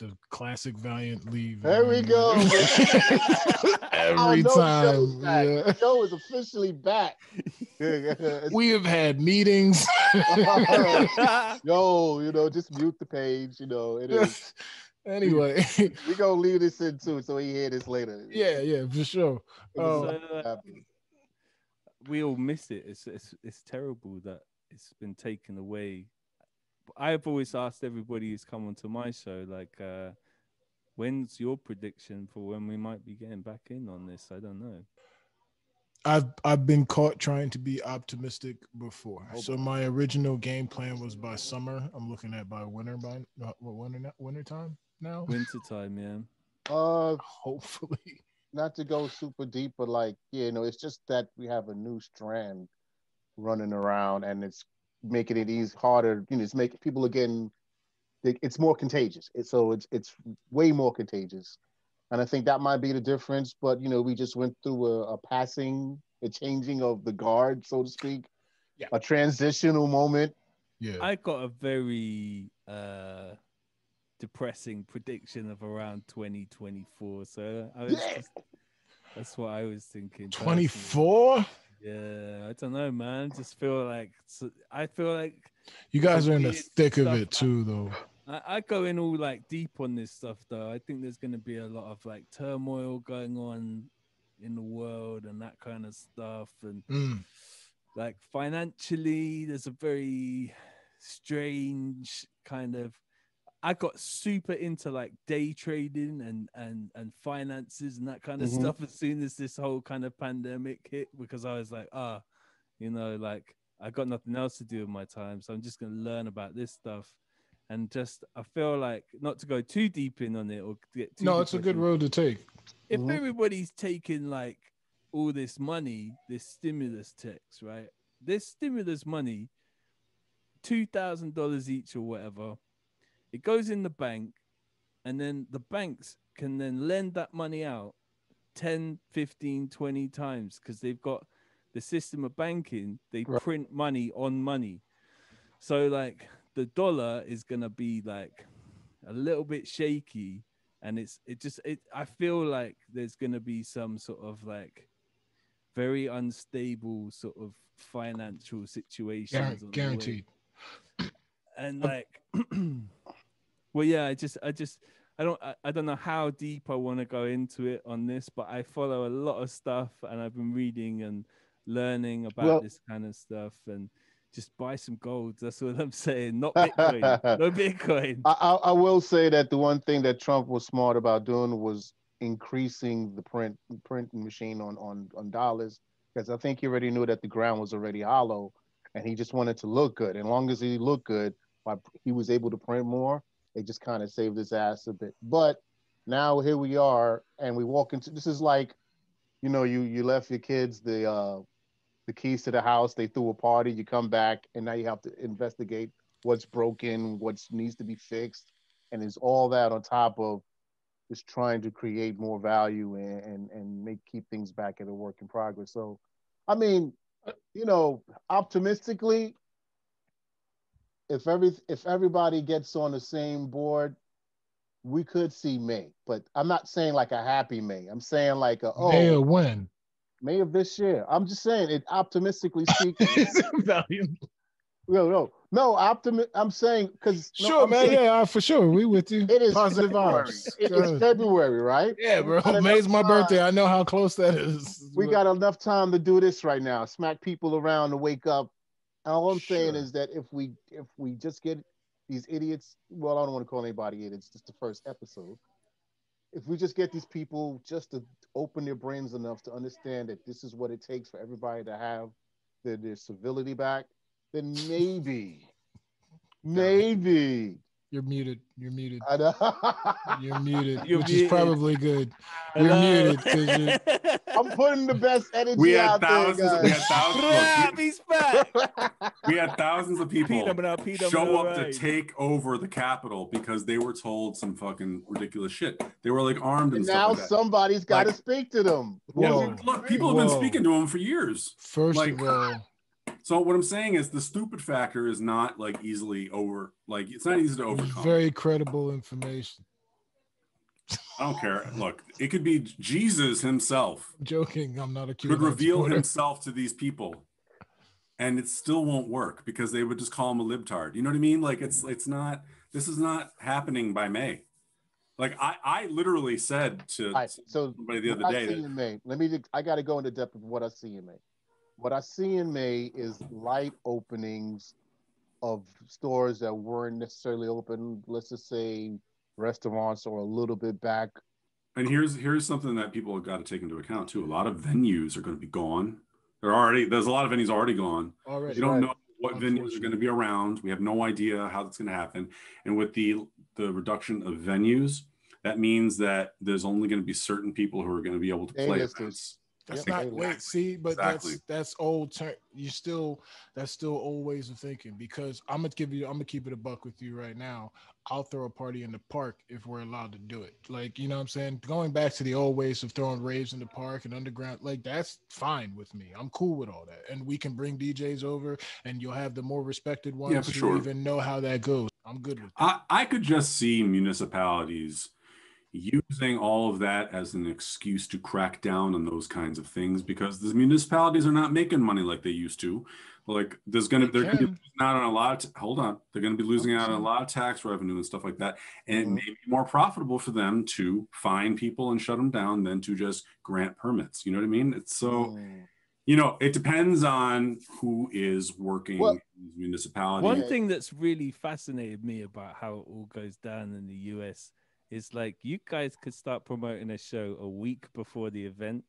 The classic Valiant leave. There we go. Every Oh, time. Joe's back. yeah. Joe is officially back. We have had meetings. Yo, you know, just mute the page. You know, it is. anyway, We gonna leave this in too, so he hear this later. yeah, yeah, for sure. So, uh, we all miss it. It's it's it's terrible that it's been taken away. I've always asked everybody who's come onto my show, like, uh, when's your prediction for when we might be getting back in on this? I don't know. I've I've been caught trying to be optimistic before. Oh, so my original game plan was by summer. I'm looking at by winter by what winter winter time now. Winter time, yeah. Uh, Hopefully. Not to go super deep, but like, you know, it's just that we have a new strand running around and it's making it easy harder. You know, it's making people again. it's more contagious. It's, so it's it's way more contagious. And I think that might be the difference. But you know, we just went through a, a passing, a changing of the guard, so to speak. Yeah. A transitional moment. Yeah. I got a very uh depressing prediction of around 2024. So I was Yeah. just, that's what I was thinking. 24? Yeah, I don't know, man. Just feel like I feel like You guys are in the thick of it too though. I, I go in all like deep on this stuff though. I think there's gonna be a lot of like turmoil going on in the world and that kind of stuff. And Mm. like financially, there's a very strange kind of I got super into like day trading and and and finances and that kind of Mhm. stuff as soon as this whole kind of pandemic hit because I was like, ah, you know, like I got nothing else to do with my time, so I'm just gonna learn about this stuff. And just I feel like not to go too deep in on it or get too No, it's a good road to take. if Mhm. everybody's taking like all this money, this stimulus checks, right? This stimulus money, two thousand dollars each or whatever, it goes in the bank, and then the banks can then lend that money out 10, 15, 20 times because they've got the system of banking, they Right. print money on money. So like the dollar is gonna be like a little bit shaky and it's it just it i feel like there's going to be some sort of like very unstable sort of financial situations Guar- on the way. guaranteed. and Uh, like well yeah i just i just i don't i, I don't know how deep i want to go into it on this but i follow a lot of stuff and i've been reading and learning about Well- this kind of stuff and just buy some gold that's what i'm saying not bitcoin no bitcoin I, I, I will say that the one thing that Trump was smart about doing was increasing the print printing machine on on on dollars because I think he already knew that the ground was already hollow, and he just wanted to look good. And long as he looked good, he was able to print more. It just kind of saved his ass a bit. But now here we are, and we walk into this is like, you know, you you left your kids the uh the keys to the house. They threw a party. You come back, and now you have to investigate what's broken, what needs to be fixed, and it's all that on top of just trying to create more value and and, and make keep things back at a work in progress. So, I mean, you know, optimistically, if every if everybody gets on the same board, we could see May. But I'm not saying like a happy May. I'm saying like a oh May or when? May of this year. I'm just saying it optimistically speaking. No, no, no. Optimi- I'm saying because Sure, man. Yeah, uh, for sure. We with you. It is positive February. vibes. It is. February, right? Yeah, bro. May's my enough birthday. I know how close that is. We got enough time to do this right now. Smack people around to wake up. All I'm saying is that if we if we just get these idiots, well, I don't want to call anybody idiots. It's just the first episode. If we just get these people just to open their brains enough to understand that this is what it takes for everybody to have their, their civility back, then maybe, maybe. You're muted. You're muted. I know. You're muted, You're which muted. is probably good. You're Hello? muted 'cause you- I'm putting the best energy We had out thousands. there, we had thousands. Crap, Look, he's back. we, we had thousands of people Peanut show butter, up to take over the Capitol because they were told some fucking ridiculous shit. They were like armed and, And stuff now like that. somebody's got to Like- speak to them. Yeah, Whoa. look, look, people have been Whoa. speaking to them for years. First Like- of all, So what I'm saying is the stupid factor is not like easily over. Like it's not easy to overcome. very credible information. I don't care. Look, it could be Jesus himself I'm joking. I'm not a could QAnon reveal supporter. himself to these people, and it still won't work because they would just call him a libtard. You know what I mean? Like it's it's not. This is not happening by May. Like I I literally said to All right, so somebody the what other I day see that in May. Let me. I got to go into depth of what I see in May. What I see in May is light openings of stores that weren't necessarily open. Let's just say restaurants or a little bit back. And here's here's something that people have got to take into account too. A lot of venues are going to be gone. They're already there's a lot of venues already gone. Already, You don't Right. know what venues are going to be around. We have no idea how that's going to happen. And with the the reduction of venues, that means that there's only going to be certain people who are going to be able to play events. That's Yep. not Exactly. wait. See, but Exactly. that's that's old. Ter- you still that's still old ways of thinking. Because I'm gonna give you. I'm gonna keep it a buck with you right now. I'll throw a party in the park if we're allowed to do it. Like you know what I'm saying. Going back to the old ways of throwing raves in the park and underground, like that's fine with me. I'm cool with all that. And we can bring DJs over, and you'll have the more respected ones for who sure. even know how that goes. I'm good with. I, I could just see municipalities using all of that as an excuse to crack down on those kinds of things because the municipalities are not making money like they used to. Like there's gonna They they're gonna be losing out on a lot of hold on they're gonna be losing out on a lot of tax revenue and stuff like that and it Mhm. may be more profitable for them to fine people and shut them down than to just grant permits you know what I mean it's so Mm. you know it depends on who is working Well- in these municipalities One thing that's really fascinated me about how it all goes down in the US is like you guys could start promoting a show a week before the event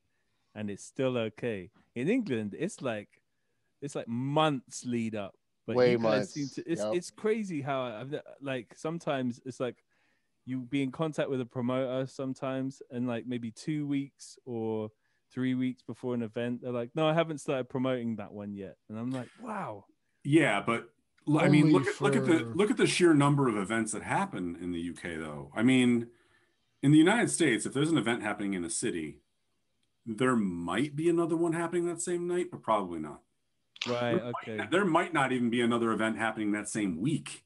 and it's still okay. In England, it's like it's like months lead up. But Way you guys seem months, to it's yep. it's crazy how I've like sometimes it's like you be in contact with a promoter sometimes and like maybe two weeks or three weeks before an event, they're like, No, I haven't started promoting that one yet. And I'm like, Wow. Yeah, but l- I mean, look at look at the look at the sheer number of events that happen in the UK, though. I mean, in the United States, if there's an event happening in a city, there might be another one happening that same night, but probably not. Right, There okay. not- there might not even be another event happening that same week,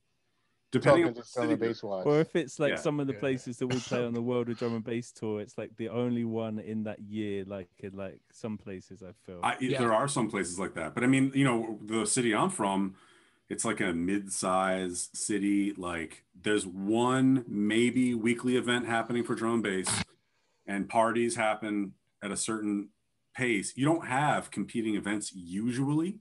depending Talking on the just drum city. and bass wise. Or if it's like Yeah. some of the Yeah. places that we play on the World of Drum and Bass tour, it's like the only one in that year. Like in like some places, I feel. I, Yeah. There are some places like that, but I mean, you know, the city I'm from, it's like a mid-size city. Like, there's one maybe weekly event happening for drum and bass, and parties happen at a certain pace. You don't have competing events usually,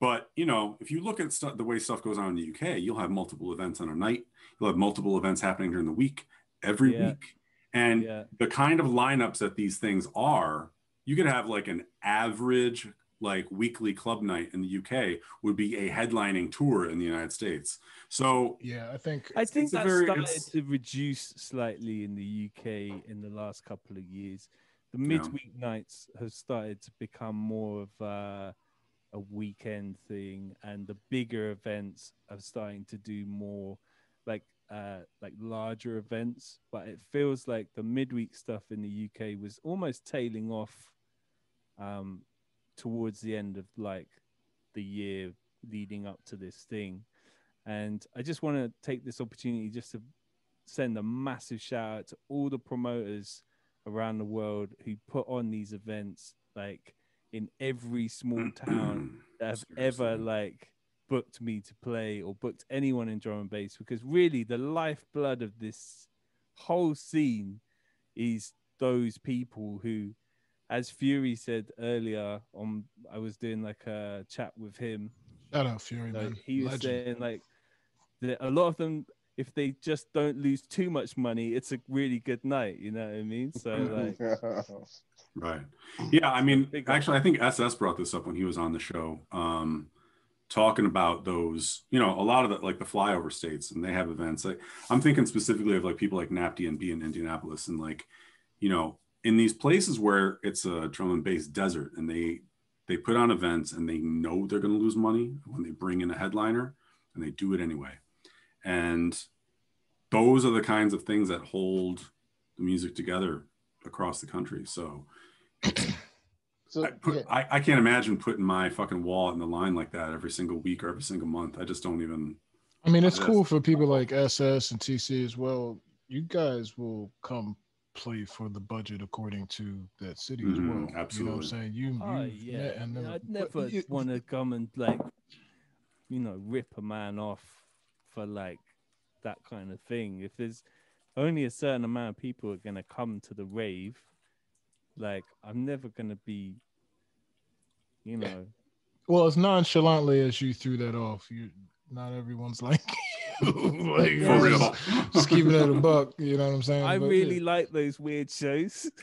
but you know, if you look at stuff, the way stuff goes on in the UK, you'll have multiple events on a night. You'll have multiple events happening during the week, every Yeah. week, and yeah, the kind of lineups that these things are, you could have like an average like weekly club night in the UK would be a headlining tour in the United States. So Yeah, I think I think it's that very- started it's- to reduce slightly in the UK in the last couple of years. The Yeah. midweek nights have started to become more of a, a weekend thing, and the bigger events are starting to do more like uh like larger events. But it feels like the midweek stuff in the UK was almost tailing off um towards the end of like the year leading up to this thing. And I just want to take this opportunity just to send a massive shout out to all the promoters around the world who put on these events, like in every small town that have ever like booked me to play or booked anyone in drum and bass because really the lifeblood of this whole scene is those people who as fury said earlier on i was doing like a chat with him shout out Fury like, man. he was Legend. saying like that a lot of them if they just don't lose too much money it's a really good night you know what i mean so like right. Yeah, I mean, actually I think SS brought this up when he was on the show. Um talking about those, you know, a lot of the like the flyover states and they have events. Like I'm thinking specifically of like people like NAPD and B in Indianapolis and like, you know, in these places where it's a drum and bass desert and they they put on events and they know they're going to lose money when they bring in a headliner and they do it anyway. And those are the kinds of things that hold the music together across the country. So so I, put, yeah, I, I can't imagine putting my fucking wall in the line like that every single week or every single month. I just don't even. I mean, it's cool for people like SS and TC as well. You guys will come play for the budget according to that city as Mhm, well. You know what I'm saying? You, Oh you've yeah, met and never, I'd never want to come and like, you know, rip a man off for like that kind of thing. If there's only a certain amount of people are gonna come to the rave, like I'm never gonna be you know. Well, as nonchalantly as you threw that off, you not everyone's like, like For real. Just keeping it a buck. You know what I'm saying? I But, really yeah. like those weird shows.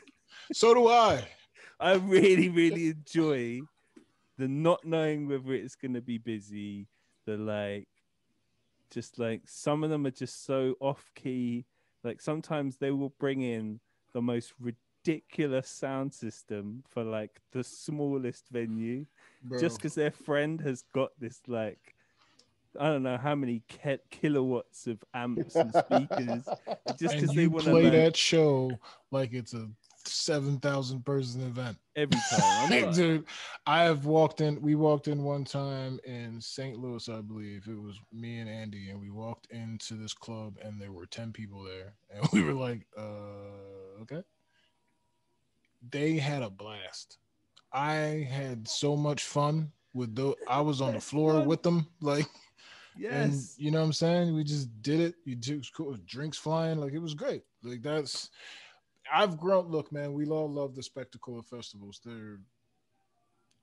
So do I. I really, really enjoy the not knowing whether it's gonna be busy, the like just like some of them are just so off key. Like sometimes they will bring in the most ridiculous sound system for like the smallest venue Bro. just because their friend has got this like I don't know how many ki- kilowatts of amps and speakers just because they you want to play that show like it's a seven thousand person event. every time. I'm Dude, I have walked in. We walked in one time in St. Louis, I believe. It was me and Andy, and we walked into this club, and there were ten people there, and we were like, "Uh, okay." They had a blast. I had so much fun with those. I was on the floor with them, like, and yes. you know what I'm saying. We just did it. You took cool, drinks flying, like it was great. Like that's. I've grown. Look, man, we all love the spectacle of festivals. They're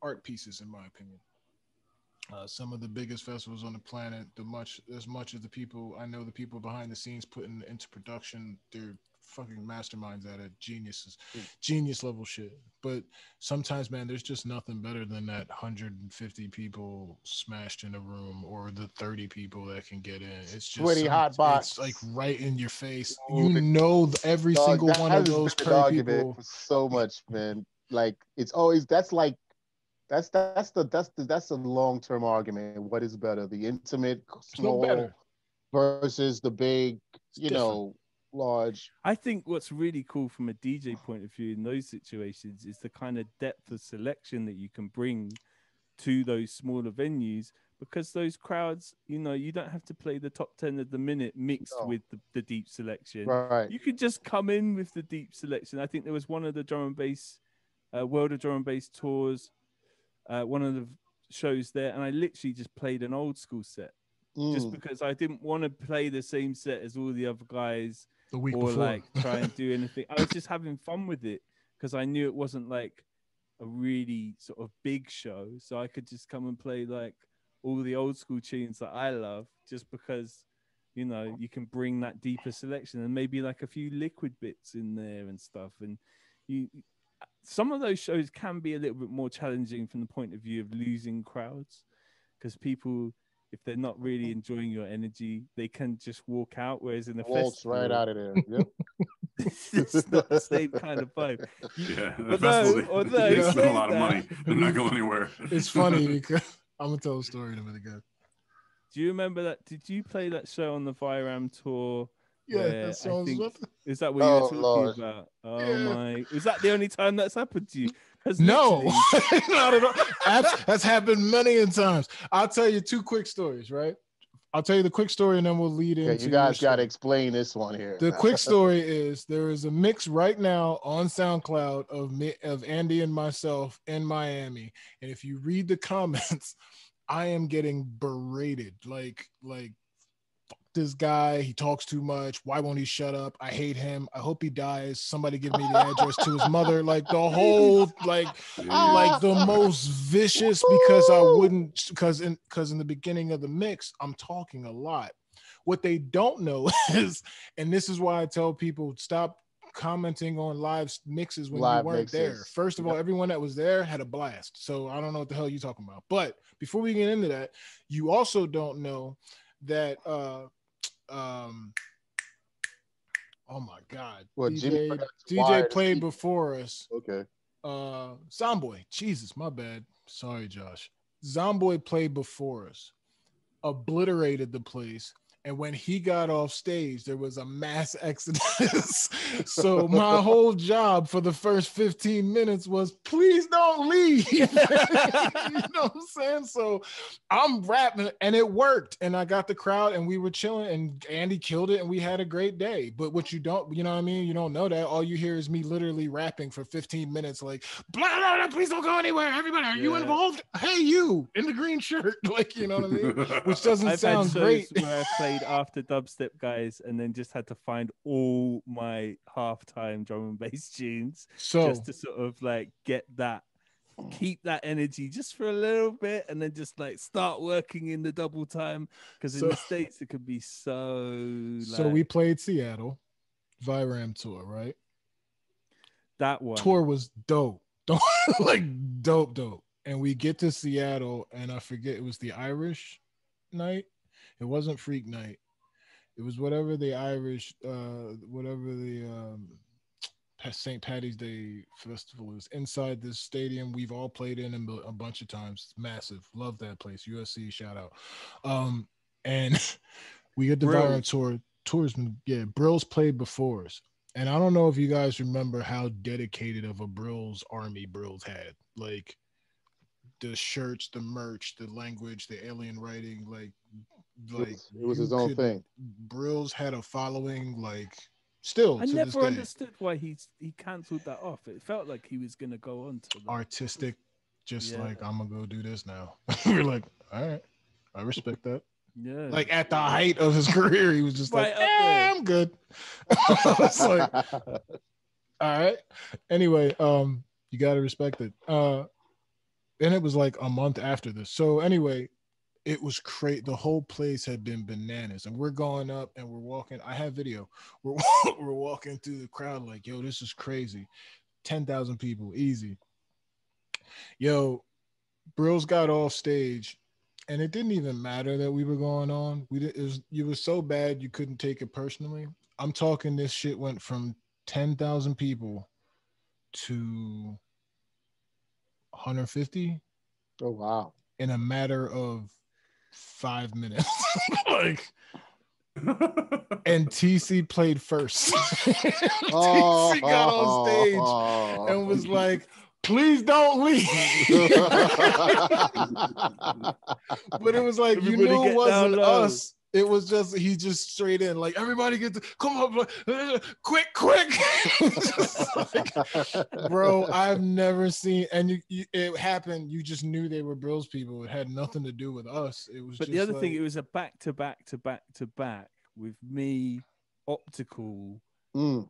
art pieces, in my opinion. Uh, some of the biggest festivals on the planet. The much as much as the people I know, the people behind the scenes putting into production, they're fucking masterminds at it, geniuses, hmm. genius level shit. But sometimes, man, there's just nothing better than that 150 people smashed in a room or the 30 people that can get in. It's just Sweaty hot box. It's like right in your face. Oh, You the- know every Dog, single one of those been an 30 argument people. so much, man. Like it's always that's like that's that's the that's the that's a long term argument. What is better, the intimate small better. versus the big, It's you different. know, large? I think what's really cool from a DJ point of view in those situations is the kind of depth of selection that you can bring to those smaller venues because those crowds, you know, you don't have to play the top 10 of the minute mixed No. with the, the deep selection. Right. You could just come in with the deep selection. I think there was one of the drum and bass, uh, World of Drum and Bass tours, uh, one of the shows there, and I literally just played an old school set just Mm. because I didn't want to play the same set as all the other guys The week or before. like try and do anything. I was just having fun with it because I knew it wasn't like a really sort of big show, so I could just come and play like all the old school tunes that I love, just because you know you can bring that deeper selection and maybe like a few liquid bits in there and stuff. And you, some of those shows can be a little bit more challenging from the point of view of losing crowds because people. If they're not really enjoying your energy, they can just walk out. Whereas in the Waltz festival, right out of there. Yep. it's not the same kind of vibe. Yeah, the Although- festival, they, although they spend a lot of that- money. They're not going anywhere. it's funny because I'm gonna tell a story in a minute, guys. Do you remember that? Did you play that show on the Viram tour? Yeah, where that I sounds. think- Is that what you Oh, were talking Lord. about? Oh Yeah. my! Is that the only time that's happened to you? 'Cause No, not at all. That's, that's happened many a times. I'll tell you two quick stories, right? I'll tell you the quick story, and then we'll lead Okay, into. you guys got to explain this one here. The quick story is there is a mix right now on SoundCloud of me of Andy and myself in Miami, and if you read the comments, I am getting berated. Like like fuck this guy, he talks too much. Why won't he shut up? I hate him. I hope he dies. Somebody give me the address to his mother. Like the whole like like the most vicious because I wouldn't because in because in the beginning of the mix I'm talking a lot. What they don't know is, and this is why I tell people stop commenting on live mixes when Live you weren't there. First of all, everyone that was there had a blast. So I don't know what the hell you're talking about. But before we get into that, you also don't know that uh um oh my god What, DJ, wire DJ played before us okay. uh Zomboy. Jesus, my bad. Sorry, Josh. Zomboy played before us, obliterated the place. And when he got off stage, there was a mass exodus. so my whole job for the first 15 minutes was please don't leave. you know what I'm saying? So I'm rapping and it worked. And I got the crowd and we were chilling and Andy killed it and we had a great day. But what you don't, you know what I mean? You don't know that. All you hear is me literally rapping for 15 minutes, like, blah, blah, blah, please don't go anywhere. Everybody, are you involved? Hey, you in the green shirt. Like, you know what I mean? Which doesn't I've sound great. where I played after dubstep guys, and then just had to find all my halftime drum and bass tunes So just to sort of like get that keep that energy just for a little bit and then just like start working in the double time because in So- the states it could be so So we played Seattle, Viram tour, right? that one Tour was dope, dope like dope, dope. And we get to Seattle, and I forget it was the Irish night. It wasn't Freak Night. It was whatever the Irish, uh, whatever the um, St. Patty's Day festival is inside this stadium. We've all played in a, bunch of times. It's massive. Love that place. USC shout out. Um, and we get the. Violent Tour. Tourism, yeah, Brillz played before us. And I don't know if you guys remember how dedicated of a Brillz army Brillz had. Like the shirts, the merch, the language, the alien writing, like It like was, it was his own could- thing. Brillz had a following, like still I to this never day, understood why he's he cancelled that off. It felt like he was gonna go on to like, artistic, just Yeah. like I'm gonna go do this now. We're like, all right, I respect that. yeah. Like at the height of his career, he was just Right like, up eh. I'm good. it's like, all right. Anyway, um, you gotta respect it. Uh, and it was like a month after this. So anyway, it was crazy. The whole place had been bananas, and we're going up and we're walking. I have video. We're we're walking through the crowd like, yo, this is crazy. Ten thousand people, easy. Yo, Brillz got off stage, and it didn't even matter that we were going on. We did. It was you was so bad you couldn't take it personally. I'm talking. This shit went from ten thousand people to 150 oh wow. in a matter of five minutes. like, and TC played first. TC got on stage Oh. and was like, please don't leave. but it was like, you knew it wasn't down low. us. It was just, he just straight in, like, everybody get to come up, uh, quick, quick. Like, bro i've never seen and you, you it happened you just knew they were brills people it had nothing to do with us it was But just the other like, thing, it was a back to back to back to back with me, optical. Mm.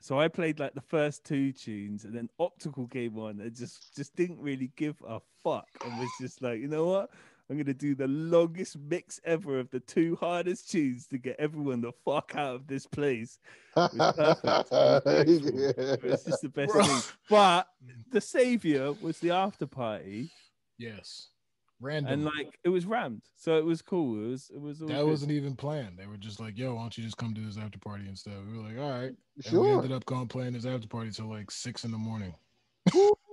So I played like the first two tunes, and then optical came on, and just just didn't really give a fuck, and was just like, you know what? I'm gonna do the longest mix ever of the two hardest tunes to get everyone the fuck out of this place. It It's just the best Bro. thing. But the savior was the after party, yes. Random. and like it was rammed, so it was cool. It was it was that good. wasn't even planned. They were just like yo why don't you just come to this after party instead? We were like all right. And we ended up going playing this after party till like six in the morning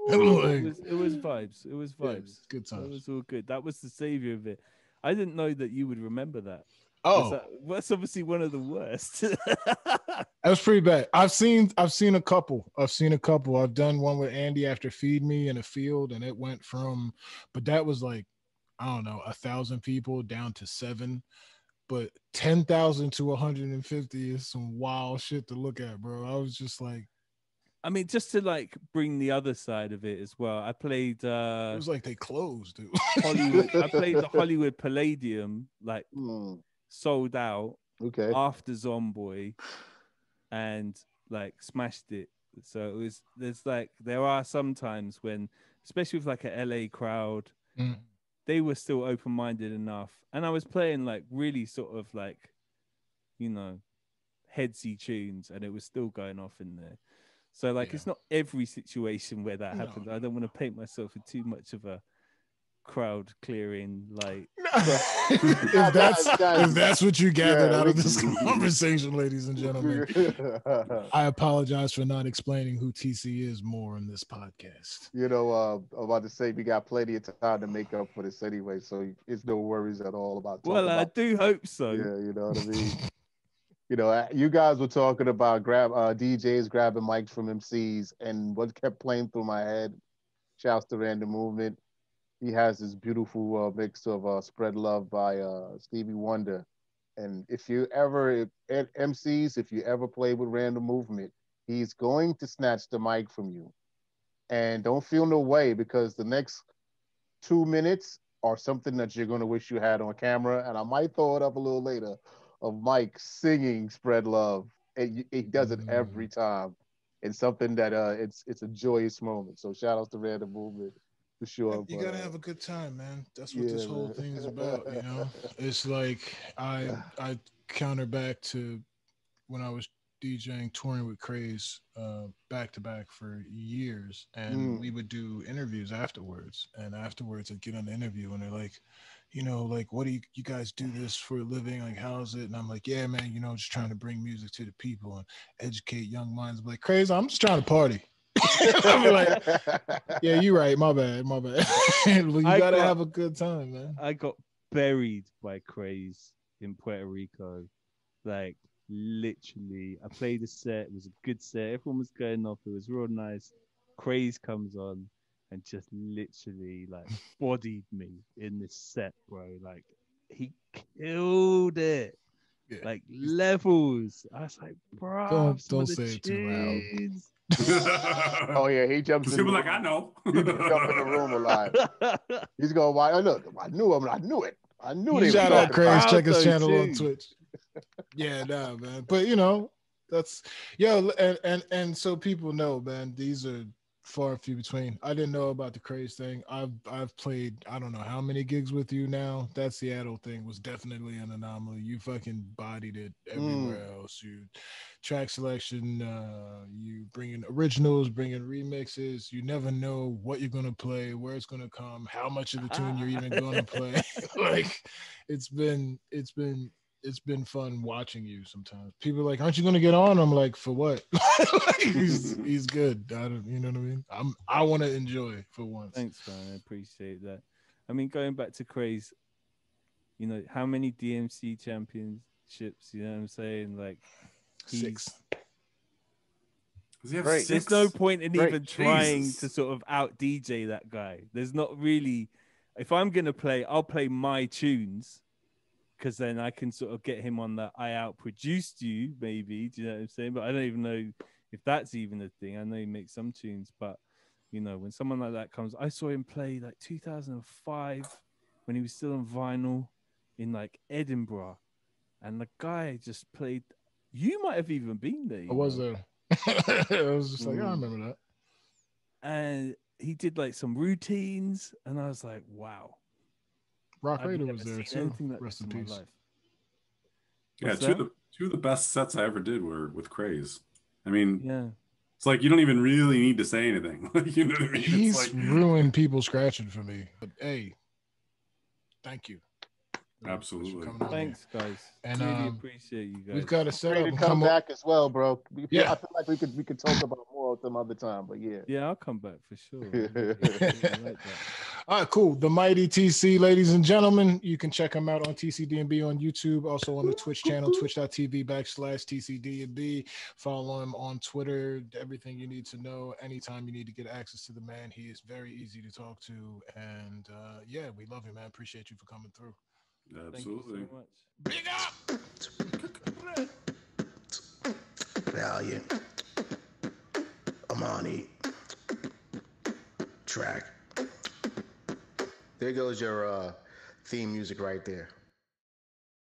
it was it was vibes. It was yeah, vibes. good times. It was all good. That was the savior of it. I didn't know that you would remember that. oh that- that's obviously one of the worst. That was pretty bad. I've seen I've seen a couple. I've seen a couple. I've done one with Andy after Feed Me in a field, and it went from, but that was like, I don't know, a thousand people down to seven. But ten thousand to 150 is some wild shit to look at, bro. I was just like, I mean, just to like bring the other side of it as well. I played uh it was like they closed, dude. Hollywood. I played the Hollywood Palladium, like Mm. sold out Okay. after Zomboy, and like smashed it. So it was there's like there are some times when, especially with like a LA crowd, Mm. they were still open minded enough, and I was playing like really sort of like, you know, headsy tunes, and it was still going off in there. So like Yeah. it's not every situation where that No, happens. I don't want to paint myself in too much of a crowd clearing like if that's if that's what you gathered Yeah, out of this conversation, ladies and gentlemen, I apologize for not explaining who TC is more in this podcast. you know, uh, I'm about to say we got plenty of time to make up for this anyway, so it's no worries at all about. talking well, I do hope so. Yeah, you know what I mean. You know, uh, you guys were talking about grab uh, DJs grabbing mics from MCs, and what kept playing through my head. Shouts to Random Movement. He has this beautiful uh, mix of uh, "Spread Love" by uh, Stevie Wonder. And if you ever if, at MCs, if you ever play with Random Movement, he's going to snatch the mic from you. And don't feel no way because the next two minutes are something that you're going to wish you had on camera. And I might throw it up a little later of Mike singing "Spread Love." And he does it every time. It's something that uh, it's it's a joyous moment. So shout out to Random Movement. for sure. You but, gotta uh, have a good time, man. That's what this whole man. thing is about. You know, it's like I I counter back to when I was DJing touring with Craze uh, back to back for years, and Mm. we would do interviews afterwards. And afterwards, I'd get on the interview, and they're like, you know, like, what do you you guys do this for a living? Like, how's it? And I'm like, yeah, man, you know, just trying to bring music to the people and educate young minds. I'm like, Craze, I'm just trying to party. Be like, yeah, you're right. My bad. My bad. well, you I gotta got- have a good time, man. I got buried by craze in Puerto Rico. Like literally, I played a set. It was a good set. Everyone was going off. It was real nice. Craze comes on and just literally like bodied me in this set, bro. Like he killed it. Yeah. Like levels. I was like, bro, Don't- some of don't say it too loud. oh yeah, he jumps Because in. people the like, I know. He just jump in the room a lot. He's going, why? Oh, look, I knew him. I knew it. I knew they Shout out talking Craze. Check his though, channel on. Twitch. Yeah, nah, man. But you know, that's yo, and and and so people know, man. These are far and few between. I didn't know about the craze thing. I've I've played I don't know how many gigs with you now. That Seattle thing was definitely an anomaly. You fucking bodied it everywhere else. You track selection, uh, you bring in originals, bring in remixes. You never know what you're gonna play, where it's gonna come, how much of the tune you're even gonna play. like it's been it's been it's been fun watching you sometimes. People are like, aren't you gonna get on? I'm like, for what? Like, he's he's good. I don't you know what I mean? I'm I want to enjoy for once. Thanks, man. I appreciate that. I mean, going back to Craze, you know, how many DMC championships, you know what I'm saying? Like, Six. Does he have Great. six? there's no point in Great. even trying Jesus. to sort of out DJ that guy. There's not really, if I'm going to play, I'll play my tunes because then I can sort of get him on that I outproduced you, maybe. Do you know what I'm saying? But I don't even know if that's even a thing. I know he makes some tunes, but you know, when someone like that comes, I saw him play like 2005 when he was still on vinyl in like Edinburgh, and the guy just played. You might have even been there. I was there. I was just like, I Mm. remember that. and he did like some routines, and I was like, wow. Rock I've Raider was there seen too. anything like Rest in peace. life. Yeah, What's two of the two of the best sets I ever did were with Craze. I mean, Yeah, it's like you don't even really need to say anything. you know what I mean? It's He's like, ruined people scratching for me. But hey, thank you. Absolutely. coming on here. thanks, guys. And, really um, appreciate you guys. We've got to set Ready up to and come come up. back as well, bro. We- Yeah. I feel like we could we could talk about more some other time, but yeah. Yeah, I'll come back for sure. I I like that. All right, cool. The Mighty TC, ladies and gentlemen. You can check him out on TCDNB on YouTube, also on the Twitch channel, twitch.tv backslash TCDNB. Follow him on Twitter. Everything you need to know. Anytime you need to get access to the man, he is very easy to talk to. And uh, yeah, we love you, man. Appreciate you for coming through. Thank you absolutely. so much. Big up. Valiant, Amani, track. There goes your uh, theme music right there.